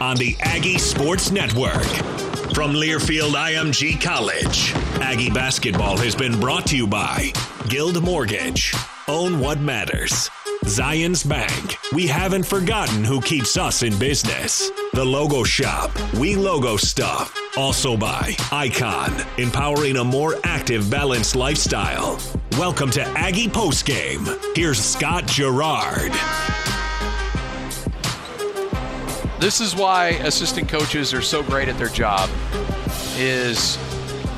on the Aggie Sports Network. From Learfield IMG College, Aggie basketball has been brought to you by Guild Mortgage. Own what matters. Zions Bank. We haven't forgotten who keeps us in business. The Logo Shop. We logo stuff. Also by Icon, empowering a more active, balanced lifestyle. Welcome to Aggie Postgame. Here's Scott Garrard. This is why assistant coaches are so great at their job. Is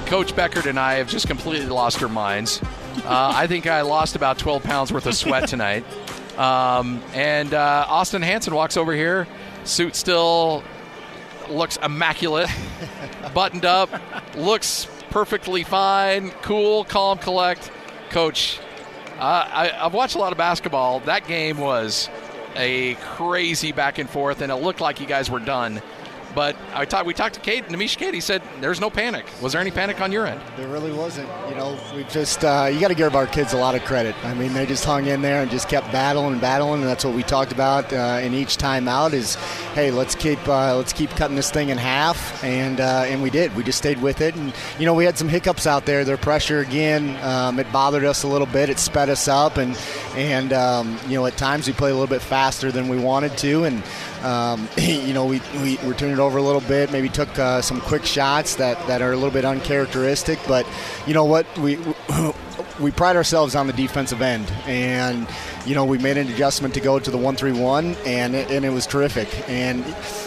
Coach Beckert and I have just completely lost our minds. Uh, I think I lost about 12 pounds worth of sweat tonight. Um, and uh, Austin Hansen walks over here, suit still looks immaculate, buttoned up, looks perfectly fine, cool, calm, collect. Coach, uh, I, I've watched a lot of basketball. That game was a crazy back and forth, and it looked like you guys were done. But I talked. We talked to Queta, Neemias Queta. He said there's no panic. Was there any panic on your end? There really wasn't. You know, we just uh, you got to give our kids a lot of credit. I mean, they just hung in there and just kept battling and battling, and that's what we talked about uh, in each timeout. Is hey, let's keep uh, let's keep cutting this thing in half, and uh, and we did. We just stayed with it, and you know, we had some hiccups out there. Their pressure again, um, it bothered us a little bit. It sped us up, and and um, you know, at times we played a little bit faster than we wanted to, and um, you know, we, we, turned it over a little bit, maybe took uh, some quick shots that, that are a little bit uncharacteristic. But you know what? We, we pride ourselves on the defensive end. And, you know, we made an adjustment to go to the 1 3 1, and it, and it was terrific. And,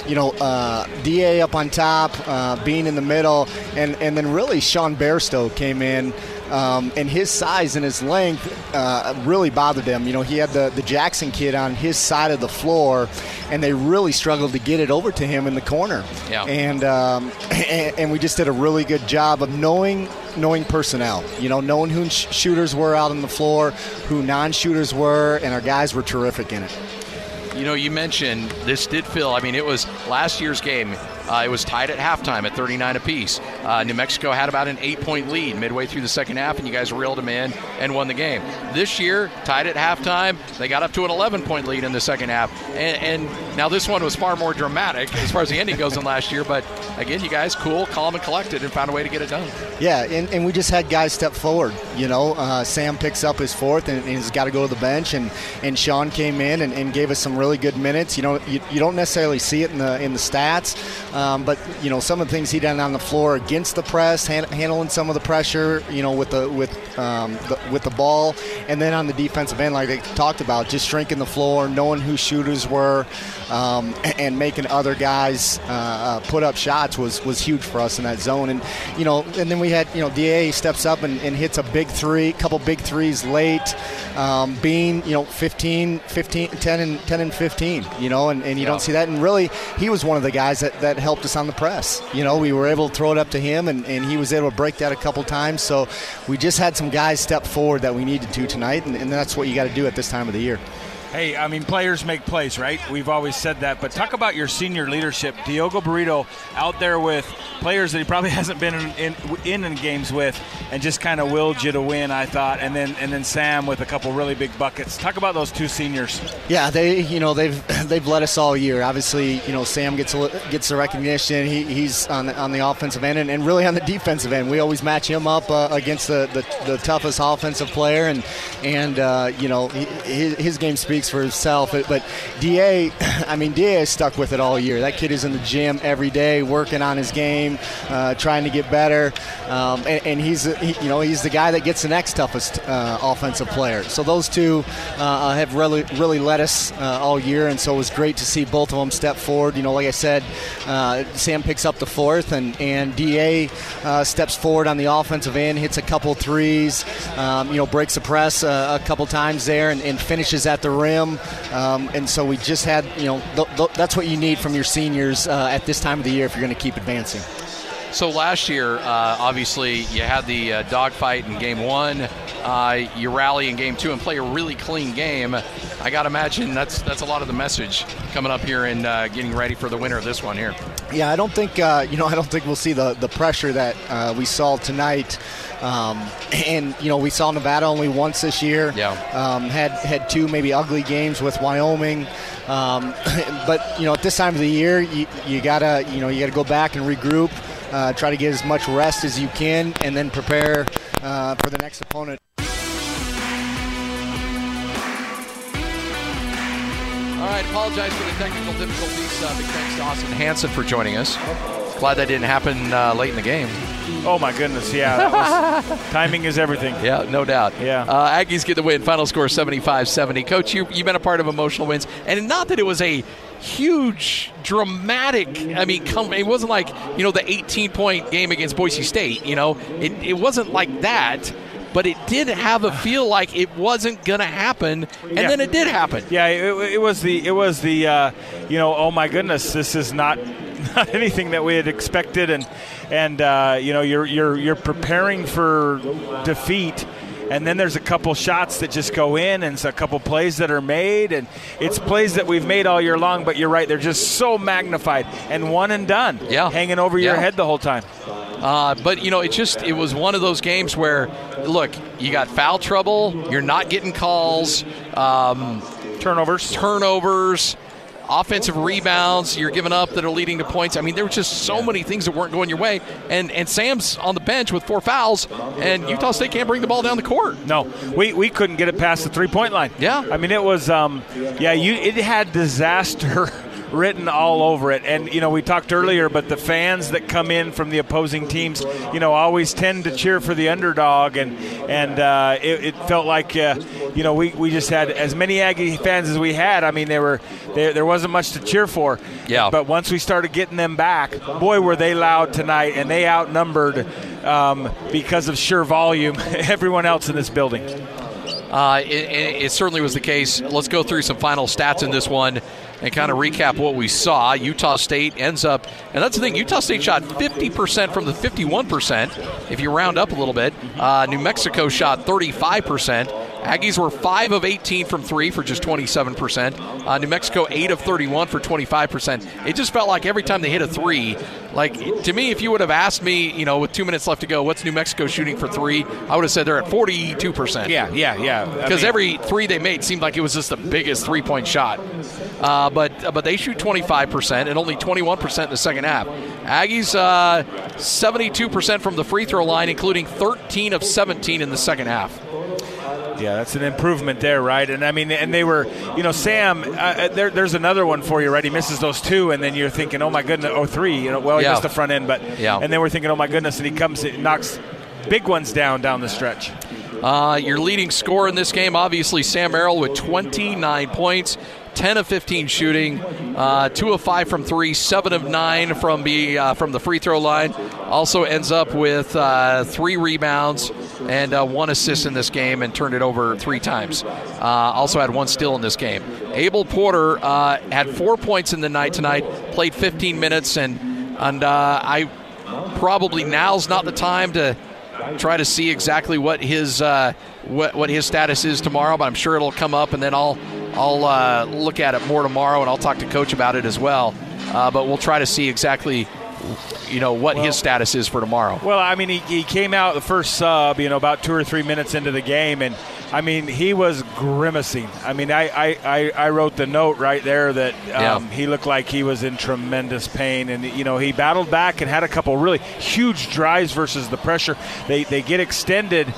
you know, uh, DA up on top, uh, being in the middle, and, and then really Sean Bairstow came in. Um, and his size and his length uh, really bothered him. You know, he had the, the Jackson kid on his side of the floor, and they really struggled to get it over to him in the corner. Yeah. And, um, and, and we just did a really good job of knowing knowing personnel. You know, knowing who sh- shooters were out on the floor, who non-shooters were, and our guys were terrific in it. You know, you mentioned this did feel. I mean, it was last year's game. Uh, it was tied at halftime at 39 apiece. Uh, New Mexico had about an eight-point lead midway through the second half, and you guys reeled them in and won the game. This year, tied at halftime, they got up to an 11-point lead in the second half. And, and now this one was far more dramatic as far as the ending goes than last year. But again, you guys cool, calm, and collected, and found a way to get it done. Yeah, and, and we just had guys step forward. You know, uh, Sam picks up his fourth, and, and he's got to go to the bench, and, and Sean came in and, and gave us some really good minutes. You know, you, you don't necessarily see it in the in the stats. Um, but you know some of the things he done on the floor against the press, hand, handling some of the pressure, you know, with the with um, the, with the ball, and then on the defensive end, like they talked about, just shrinking the floor, knowing who shooters were, um, and making other guys uh, uh, put up shots was was huge for us in that zone. And you know, and then we had you know Da steps up and, and hits a big three, couple big threes late. Um, being you know 15, 15, 10 and 10 and 15, you know, and, and you Yeah. don't see that. And really, he was one of the guys that, that helped us on the press. You know, we were able to throw it up to him, and, and he was able to break that a couple times. So we just had some guys step forward that we needed to tonight, and, and that's what you got to do at this time of the year. Hey, I mean, players make plays, right? We've always said that. But talk about your senior leadership. Diogo Brito out there with players that he probably hasn't been in in, in games with, and just kind of willed you to win. I thought, and then and then Sam with a couple really big buckets. Talk about those two seniors. Yeah, they you know they've they've led us all year. Obviously, you know Sam gets gets the recognition. He, he's on the, on the offensive end and, and really on the defensive end. We always match him up uh, against the, the, the toughest offensive player, and and uh, you know he, his game speaks for itself. But Da, I mean Da is stuck with it all year. That kid is in the gym every day, working on his game, uh, trying to get better, um, and, and he's he, you know he's the guy that gets the next toughest uh, offensive player. So those two uh, have really really led us uh, all year, and so it was great to see both of them step forward. You know, like I said, uh, Sam picks up the fourth, and and Da steps forward on the offensive end, hits a couple threes, um, you know, breaks the press a couple times there, and, and finishes at the rim. Um, and so we just had, you know, th- th- that's what you need from your seniors uh, at this time of the year if you're going to keep advancing. So last year, uh, obviously, you had the uh, dogfight in game one. Uh, you rally in game two and play a really clean game. I got to imagine that's that's a lot of the message coming up here and uh, getting ready for the winner of this one here. Yeah, I don't think uh, you know. I don't think we'll see the the pressure that uh, we saw tonight. Um, and you know, we saw Nevada only once this year. Yeah. Um, had had two maybe ugly games with Wyoming. Um, but you know, at this time of the year, you, you gotta you know you gotta go back and regroup, uh, try to get as much rest as you can, and then prepare uh, for the next opponent. All right, apologize for the technical difficulties. Uh, big thanks to Austin Hansen for joining us. Glad that didn't happen uh, late in the game. Oh my goodness, yeah. was- timing is everything. Yeah, no doubt. Yeah. Uh, Aggies get the win. Final score 75 70. Coach, you, you've been a part of emotional wins. And not that it was a huge, dramatic, I mean, come, it wasn't like, you know, the 18 point game against Boise State. You know, it, it wasn't like that. But it did have a feel like it wasn't going to happen, and Yeah. then it did happen. Yeah, it, it was the it was the uh, you know oh my goodness this is not not anything that we had expected and and uh, you know you're you're you're preparing for defeat and then there's a couple shots that just go in and it's a couple plays that are made and it's plays that we've made all year long but you're right they're just so magnified and one and done Yeah. hanging over your head the whole time Uh, but you know, it just it was one of those games where, look, you got foul trouble, you're not getting calls, um, turnovers turnovers, offensive rebounds, you're giving up that are leading to points. I mean, there were just so many things that weren't going your way. And and Sam's on the bench with four fouls, and Utah State can't bring the ball down the court. No, we, we couldn't get it past the three point line. Yeah. I mean it was um, yeah you it had disaster written all over it, and you know we talked earlier, but the fans that come in from the opposing teams, you know, always tend to cheer for the underdog, and and uh, it, it felt like uh, you know we, we just had as many Aggie fans as we had. I mean, they were there there wasn't much to cheer for. Yeah. But once we started getting them back, boy, were they loud tonight, and they outnumbered um, because of sheer volume everyone else in this building. Uh, it, it certainly was the case. Let's go through some final stats in this one and kind of recap what we saw. Utah State ends up, and that's the thing, Utah State shot 50% from the 51%, if you round up a little bit. Uh, New Mexico shot 35%. Aggies were 5 of 18 from 3 for just 27%. Uh, New Mexico 8 of 31 for 25%. It just felt like every time they hit a 3, like to me, if you would have asked me, you know, with two minutes left to go, what's New Mexico shooting for 3, I would have said they're at 42%. Yeah, yeah, yeah. I Because mean, every three they made seemed like it was just the biggest three point shot. Uh, but but they shoot 25% and only 21% in the second half. Aggies, uh, 72% from the free throw line, including 13 of 17 in the second half. Yeah, that's an improvement there, right? And I mean, and they were, you know, Sam. Uh, Uh, there, there's another one for you, right? He misses those two, and then you're thinking, oh my goodness, oh three. You know, well, he Yeah. missed the front end, but Yeah. And then we're thinking, oh my goodness, and he comes, and knocks big ones down down the stretch. Uh, your leading scorer in this game, obviously, Sam Merrill with 29 points. 10 of 15 shooting, uh, 2 of 5 from 3, 7 of 9 from the, uh, from the free throw line. Also ends up with uh, 3 rebounds and uh, 1 assist in this game and turned it over 3 times. Uh, also had 1 steal in this game. Abel Porter uh, had 4 points in the night tonight, played 15 minutes, and, and I probably now's not the time to try to see exactly what his uh, what what his status is tomorrow. But I'm sure it'll come up, and then I'll I'll uh, look at it more tomorrow, and I'll talk to coach about it as well. Uh, but we'll try to see exactly you know what his status is for tomorrow. Well, I mean, he, he came out the first sub, you know, about two or three minutes into the game, and I mean, he was grimacing. I mean, I, I, I, I wrote the note right there that um, Yeah. he looked like he was in tremendous pain, and you know, he battled back and had a couple really huge drives versus the pressure. They they get extended.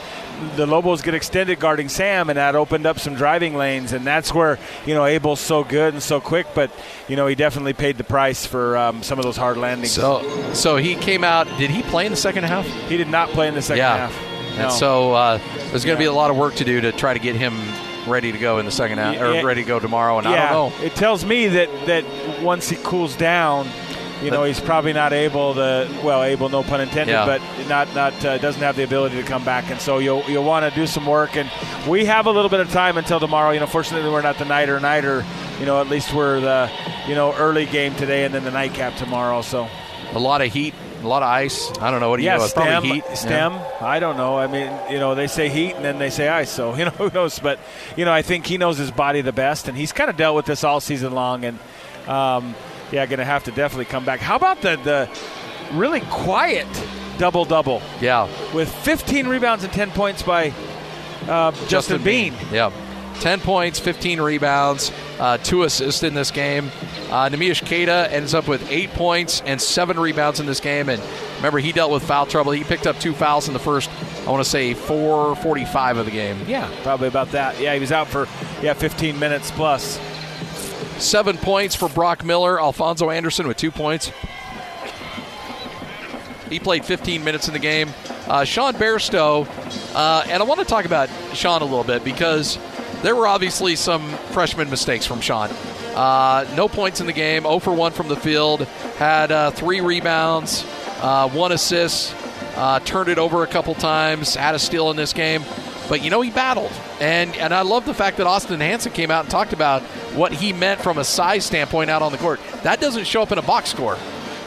The Lobos get extended guarding Sam, and that opened up some driving lanes, and that's where you know Abel's so good and so quick. But you know he definitely paid the price for um, some of those hard landings. So so he came out. Did he play in the second half? he did not play in the second yeah. half. And so uh, there's going to be a lot of work to do to try to get him ready to go in the second half, or Yeah. ready to go tomorrow. And I don't know. It tells me that that once he cools down, you know, he's probably not able to. Well, able, no pun intended, Yeah. but not not uh, doesn't have the ability to come back, and so you'll you'll want to do some work. And we have a little bit of time until tomorrow. You know, fortunately we're not the nighter nighter. You know, at least we're the you know early game today, and then the nightcap tomorrow. So A lot of heat, a lot of ice. I don't know. What do you yeah, know? It's stem, heat. stem. I don't know. I mean, you know, they say heat and then they say ice. So you know, who knows? But you know, I think he knows his body the best, and he's kind of dealt with this all season long. And um, yeah, going to have to definitely come back. How about the the really quiet double double Yeah. with 15 rebounds and 10 points by uh, Justin, Bean. Yeah. 10 points, 15 rebounds. uh, two assists in this game. Uh, Neemias Queta ends up with eight points and seven rebounds in this game. And remember, he dealt with foul trouble. He picked up two fouls in the first, I want to say, 445 of the game. Yeah, probably about that. Yeah, he was out for, yeah, 15 minutes plus. Seven points for Brock Miller. Alphonso Anderson with two points. He played 15 minutes in the game. Uh, Sean Bairstow, uh, and I want to talk about Sean a little bit because there were obviously some freshman mistakes from Sean. Uh, no points in the game, 0 for 1 from the field, had uh, three rebounds, uh, one assist, uh, turned it over a couple times, had a steal in this game. But you know he battled, and and I love the fact that Austin Hansen came out and talked about what he meant from a size standpoint out on the court. That doesn't show up in a box score.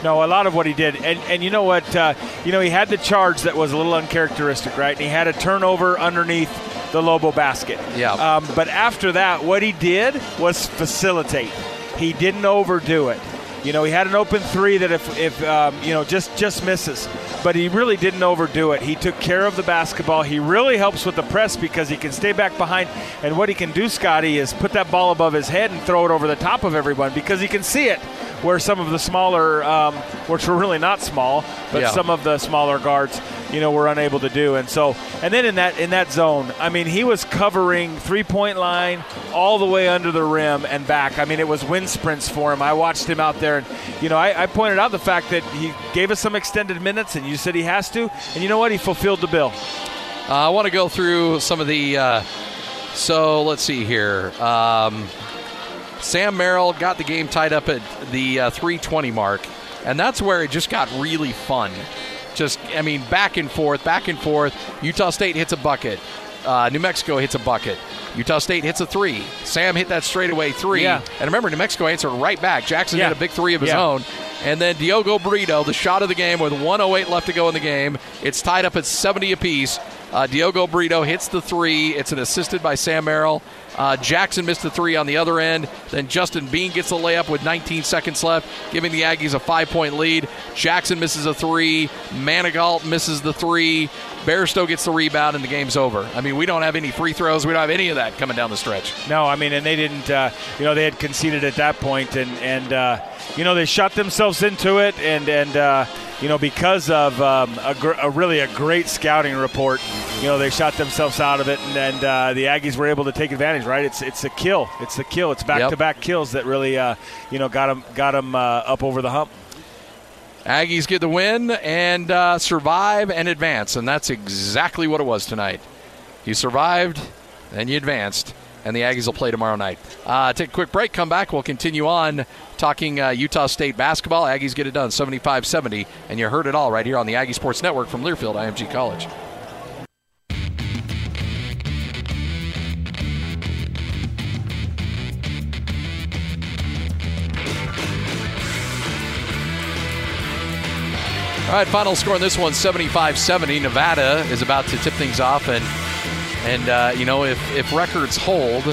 No, a lot of what he did, and and you know what, uh, you know he had the charge that was a little uncharacteristic, right? And he had a turnover underneath the Lobo basket. Yeah. Um, but after that, what he did was facilitate. He didn't overdo it. You know, he had an open three that if, if um, you know, just just misses, but he really didn't overdo it. He took care of the basketball. He really helps with the press because he can stay back behind. And what he can do, Scotty, is put that ball above his head and throw it over the top of everyone because he can see it where some of the smaller, um, which were really not small, but Yeah. some of the smaller guards, you know, were unable to do. And so, and then in that in that zone, I mean, he was covering three point line all the way under the rim and back. I mean, it was wind sprints for him. I watched him out there, and you know, I, I pointed out the fact that he gave us some extended minutes, and you said he has to, and you know what? He fulfilled the bill. Uh, I want to go through some of the. Uh, so let's see here. Um, Sam Merrill got the game tied up at the uh, 320 mark, and that's where it just got really fun. Just, I mean, back and forth, back and forth. Utah State hits a bucket. Uh, New Mexico hits a bucket. Utah State hits a three. Sam hit that straightaway three. Yeah. And remember, New Mexico answered right back. Jackson Yeah. hit a big three of his Yeah. own. And then Diogo Brito, the shot of the game with 108 left to go in the game. It's tied up at 70 apiece. Uh, Diogo Brito hits the three. It's an assisted by Sam Merrill. Uh, Jackson missed the three on the other end. Then Justin Bean gets the layup with 19 seconds left, giving the Aggies a five point lead. Jackson misses a three. Manigault misses the three. Bairstow gets the rebound, and the game's over. I mean, we don't have any free throws. We don't have any of that coming down the stretch. No, I mean, and they didn't. Uh, you know, they had conceded at that point, and and uh, you know they shot themselves into it, and and uh, you know because of um, a, gr- a really a great scouting report, you know they shot themselves out of it, and, and uh, the Aggies were able to take advantage. Right? It's it's a kill. It's the kill. It's back to back kills that really uh, you know got them got them uh, up over the hump. Aggies get the win and uh, survive and advance, and that's exactly what it was tonight. You survived, and you advanced, and the Aggies will play tomorrow night. Uh, take a quick break, come back. We'll continue on talking uh, Utah State basketball. Aggies get it done 75 70, and you heard it all right here on the Aggie Sports Network from Learfield IMG College. All right, final score on this one 75 70. Nevada is about to tip things off, and and uh, you know if if records hold,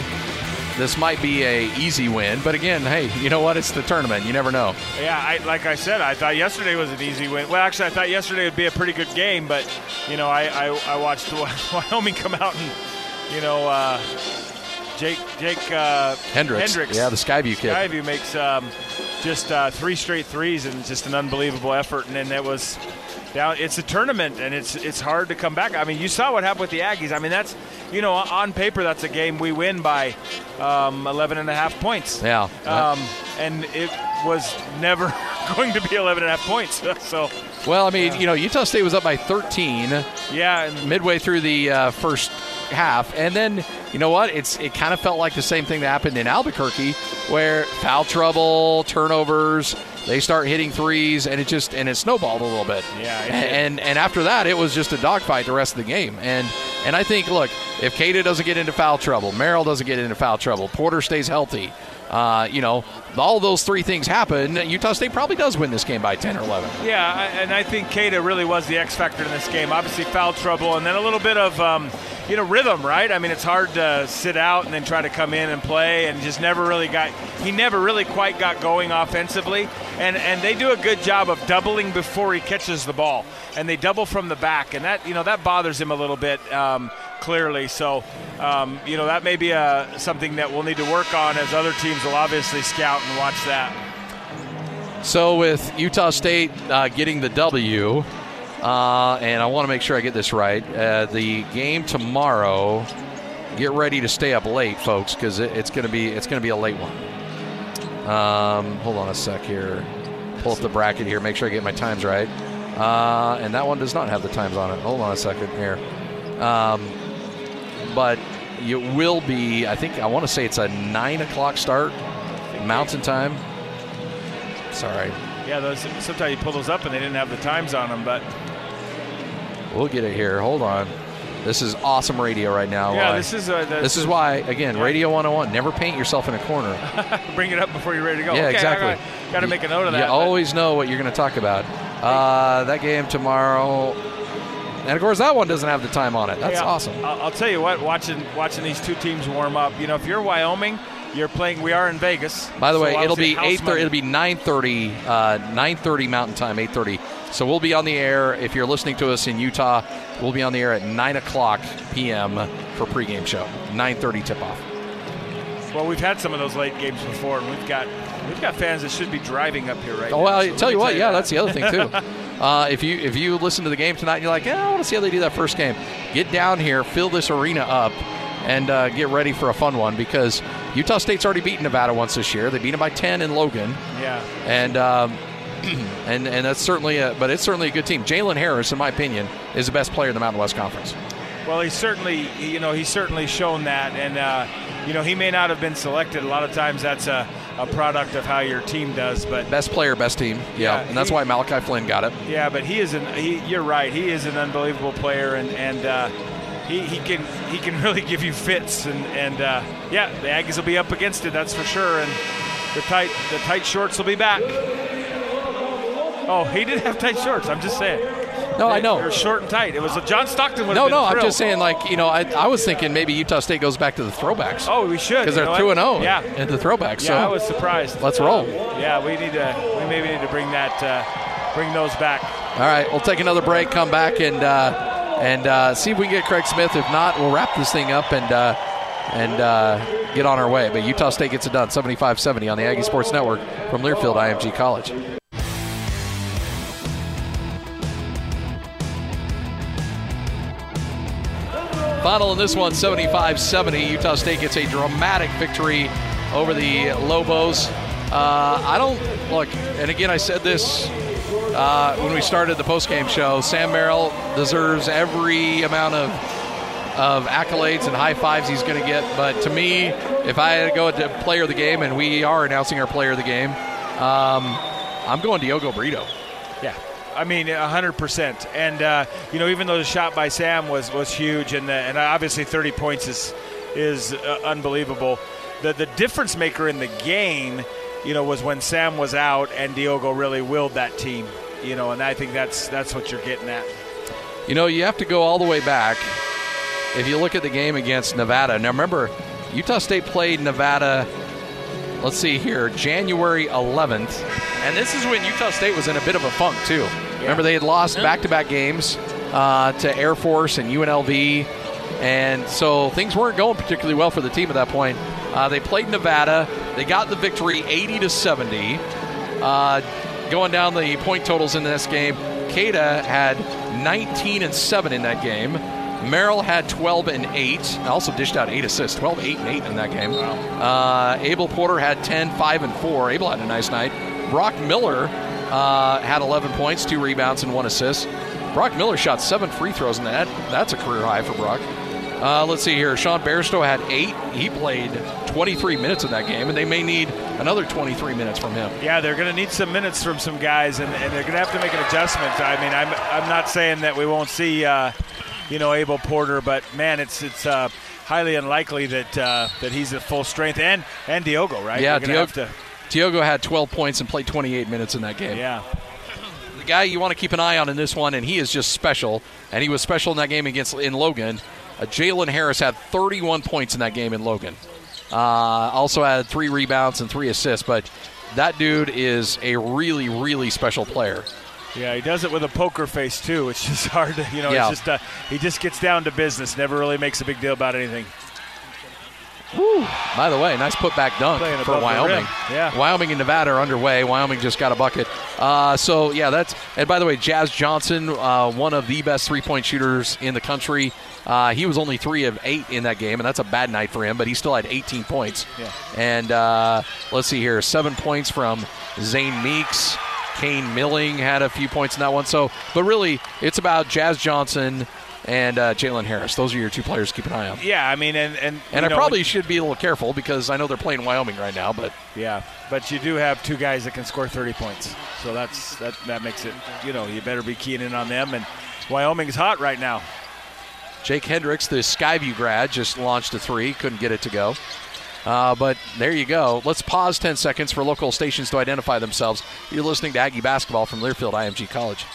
this might be a easy win. But again, hey, you know what? It's the tournament. You never know. Yeah, I, like I said, I thought yesterday was an easy win. Well, actually, I thought yesterday would be a pretty good game, but you know, I I, I watched Wyoming come out and you know, uh, Jake Jake uh, Hendricks. Hendricks, Yeah, the Skyview kid. Skyview makes um, just uh, three straight threes and just an unbelievable effort. And then it was down. It's a tournament, and it's it's hard to come back. I mean, you saw what happened with the Aggies. I mean, that's you know, on paper, that's a game we win by um, 11 and a half points. Yeah. Um, and it was never going to be 11 and a half points. so, well, I mean, you know, Utah State was up by 13 yeah, and midway through the uh, first half, and then you know what? It's it kind of felt like the same thing that happened in Albuquerque, where foul trouble, turnovers, they start hitting threes, and it just and it snowballed a little bit. Yeah, and, and and after that, it was just a dogfight the rest of the game. And and I think, look, if Queta doesn't get into foul trouble, Merrill doesn't get into foul trouble, Porter stays healthy. Uh, you know, all those three things happen. Utah State probably does win this game by 10 or 11. Yeah, and I think Queta really was the X factor in this game. Obviously, foul trouble, and then a little bit of um, you know rhythm, right? I mean, it's hard to sit out and then try to come in and play, and just never really got. He never really quite got going offensively, and and they do a good job of doubling before he catches the ball, and they double from the back, and that you know that bothers him a little bit. Um, clearly, so um, you know that may be a, something that we'll need to work on as other teams will obviously scout and watch that. So with Utah State uh, getting the W, uh, and I want to make sure I get this right. Uh, the game tomorrow. Get ready to stay up late, folks, because it, it's going to be it's going to be a late one. Um, hold on a sec here. Pull up the bracket here. Make sure I get my times right. Uh, and that one does not have the times on it. Hold on a second here. Um, but it will be. I think I want to say it's a nine o'clock start, Mountain Time. Sorry. Yeah, those sometimes you pull those up and they didn't have the times on them, but we'll get it here. Hold on. This is awesome radio right now. Yeah, this is uh, this is why again, yeah. Radio 101. Never paint yourself in a corner. Bring it up before you're ready to go. Yeah, okay, exactly. Got to make a note of that. You but. always know what you're going to talk about. Uh, that game tomorrow, and of course that one doesn't have the time on it. That's yeah, awesome. I'll tell you what, watching watching these two teams warm up. You know, if you're Wyoming you're playing. We are in Vegas. By the way, it'll be eight. It'll be nine thirty. Uh, nine thirty Mountain Time. Eight thirty. So we'll be on the air. If you're listening to us in Utah, we'll be on the air at nine o'clock p.m. for pregame show. Nine thirty tip off. Well, we've had some of those late games before, and we've got we've got fans that should be driving up here right oh, now. well, so tell you what, tell yeah, you that's the other thing too. uh, if you if you listen to the game tonight, and you're like, yeah, I want to see how they do that first game. Get down here, fill this arena up and uh, get ready for a fun one because Utah State's already beaten Nevada once this year. They beat them by 10 in Logan. Yeah. And um, and and that's certainly a, but it's certainly a good team. Jalen Harris, in my opinion, is the best player in the Mountain West Conference. Well, he's certainly, you know, he's certainly shown that, and uh, you know, he may not have been selected. A lot of times, that's a, a product of how your team does. But best player, best team, yeah, yeah and that's he, why Malachi Flynn got it. Yeah, but he is an, he, you're right, he is an unbelievable player, and and uh, he, he can he can really give you fits, and and uh, yeah, the Aggies will be up against it, that's for sure, and the tight the tight shorts will be back. Oh, he did have tight shorts. I'm just saying. No, they, I know. They're short and tight. It was a John Stockton. No, no, I'm just saying, like you know, I, I was thinking maybe Utah State goes back to the throwbacks. Oh, we should because they're two and zero. Oh yeah, in the throwbacks. Yeah, so I was surprised. Let's roll. yeah, we need to. We maybe need to bring that, uh, bring those back. All right, we'll take another break. Come back and. Uh, and uh, see if we can get Craig Smith. If not, we'll wrap this thing up and uh, and uh, get on our way. But Utah State gets it done, 75-70 on the Aggie Sports Network from Learfield IMG College. Final in this one, 75-70. Utah State gets a dramatic victory over the Lobos. Uh, I don't look, and again, I said this uh, when we started the postgame show. Sam Merrill deserves every amount of of accolades and high fives he's going to get. But to me, if I had to go to player of the game, and we are announcing our player of the game, um, I'm going Diogo Brito. Yeah. I mean, 100%. And, uh, you know, even though the shot by Sam was, was huge, and, the, and obviously 30 points is, is uh, unbelievable, the, the difference maker in the game – you know, was when Sam was out and Diogo really willed that team. You know, and I think that's that's what you're getting at. You know, you have to go all the way back. If you look at the game against Nevada, now remember, Utah State played Nevada. Let's see here, January 11th, and this is when Utah State was in a bit of a funk too. Yeah. Remember, they had lost back-to-back games uh, to Air Force and UNLV, and so things weren't going particularly well for the team at that point. Uh, they played Nevada. They got the victory 80 to 70. Uh, going down the point totals in this game, Queta had 19 and 7 in that game. Merrill had 12 and 8. Also dished out 8 assists, 12, 8, and 8 in that game. Uh, Abel Porter had 10, 5, and 4. Abel had a nice night. Brock Miller uh, had 11 points, 2 rebounds, and 1 assist. Brock Miller shot 7 free throws in that. That's a career high for Brock. Uh, let's see here. Sean Bairstow had eight. He played 23 minutes in that game, and they may need another 23 minutes from him. Yeah, they're going to need some minutes from some guys, and, and they're going to have to make an adjustment. I mean, I'm, I'm not saying that we won't see, uh, you know, Abel Porter, but man, it's it's uh, highly unlikely that uh, that he's at full strength, and and Diogo, right? Yeah, Diogo. Diogo had 12 points and played 28 minutes in that game. Yeah. Guy you want to keep an eye on in this one, and he is just special, and he was special in that game against in Logan uh, Jalen Harris had 31 points in that game in Logan. Uh, also had three rebounds and three assists. But that dude is a really, really special player. Yeah, he does it with a poker face too. It's just hard to, you know. Yeah. It's just uh, he just gets down to business. Never really makes a big deal about anything. By the way, nice putback dunk Playing for Wyoming. Yeah. Wyoming and Nevada are underway. Wyoming just got a bucket. Uh, so yeah, that's. And by the way, Jazz Johnson, uh, one of the best three-point shooters in the country. Uh, he was only three of eight in that game, and that's a bad night for him. But he still had 18 points. Yeah. And uh, let's see here, seven points from Zane Meeks. Kane Milling had a few points in that one. So, but really, it's about Jazz Johnson and uh, Jalen Harris. Those are your two players to keep an eye on. Yeah, I mean, and and And I know, probably should be a little careful because I know they're playing Wyoming right now, but yeah, but you do have two guys that can score 30 points, so that's that that makes it. You know, you better be keying in on them. And Wyoming's hot right now. Jake Hendricks, the Skyview grad, just launched a three, couldn't get it to go. Uh, but there you go. Let's pause 10 seconds for local stations to identify themselves. You're listening to Aggie Basketball from Learfield IMG College.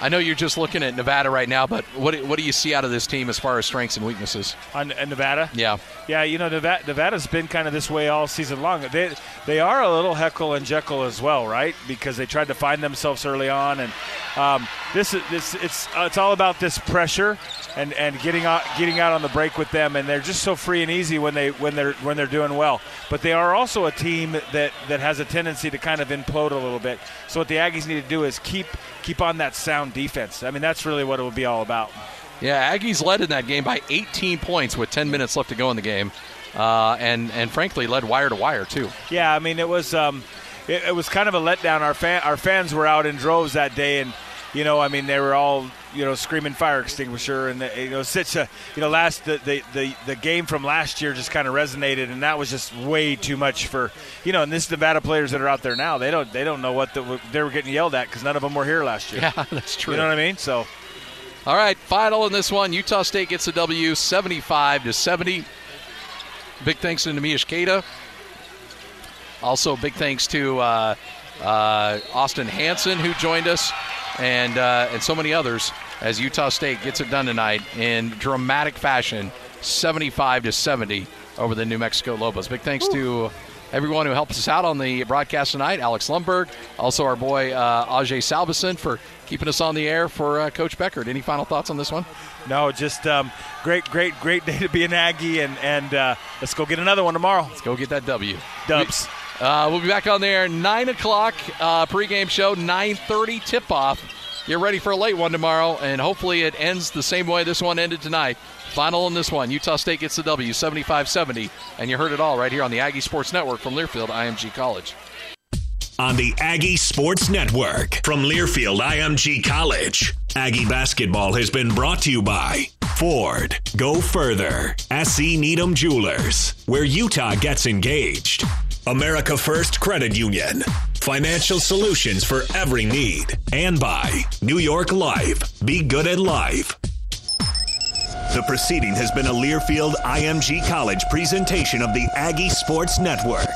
I know you're just looking at Nevada right now, but what, what do you see out of this team as far as strengths and weaknesses? On in Nevada, Yeah. Yeah, you know Nevada, Nevada's been kind of this way all season long. They they are a little heckle and Jekyll as well, right? Because they tried to find themselves early on, and um, this is this it's uh, it's all about this pressure and, and getting out getting out on the break with them, and they're just so free and easy when they when they're when they're doing well. But they are also a team that that has a tendency to kind of implode a little bit. So what the Aggies need to do is keep keep on that sound defense. I mean, that's really what it would be all about. Yeah, Aggies led in that game by 18 points with 10 minutes left to go in the game, uh, and and frankly led wire to wire too. Yeah, I mean it was um, it, it was kind of a letdown. Our fan, our fans were out in droves that day, and you know, I mean, they were all you know screaming fire extinguisher, and the, you know, such a you know last the the the, the game from last year just kind of resonated, and that was just way too much for you know. And this Nevada players that are out there now, they don't they don't know what the, they were getting yelled at because none of them were here last year. Yeah, that's true. You know what I mean? So All right, final in this one. Utah State gets a W, 75 to 70. Big thanks to Neemias Queta. Also, big thanks to uh, uh, Austin Hansen who joined us, and uh, and so many others as Utah State gets it done tonight in dramatic fashion, 75 to 70 over the New Mexico Lobos. Big thanks to everyone who helps us out on the broadcast tonight. Alex Lumberg, also our boy uh, Ajay Salveson for keeping us on the air for uh, Coach Beckert. Any final thoughts on this one? no, just um, great great great day to be an Aggie, and and uh, let's go get another one tomorrow. Let's go get that W. Dubs. Uh, we'll be back on there nine o'clock uh, pregame show, nine thirty tip off. Get ready for a late one tomorrow, and hopefully it ends the same way this one ended tonight. Final in this one, Utah State gets the W, 75-70, and you heard it all right here on the Aggie Sports Network from Learfield IMG College. on the Aggie Sports Network from Learfield IMG College. Aggie basketball has been brought to you by Ford. Go further. SC Needham Jewelers, where Utah gets engaged. America First Credit Union. Financial solutions for every need. And by New York Life. Be good at life. The proceeding has been a Learfield IMG College presentation of the Aggie Sports Network.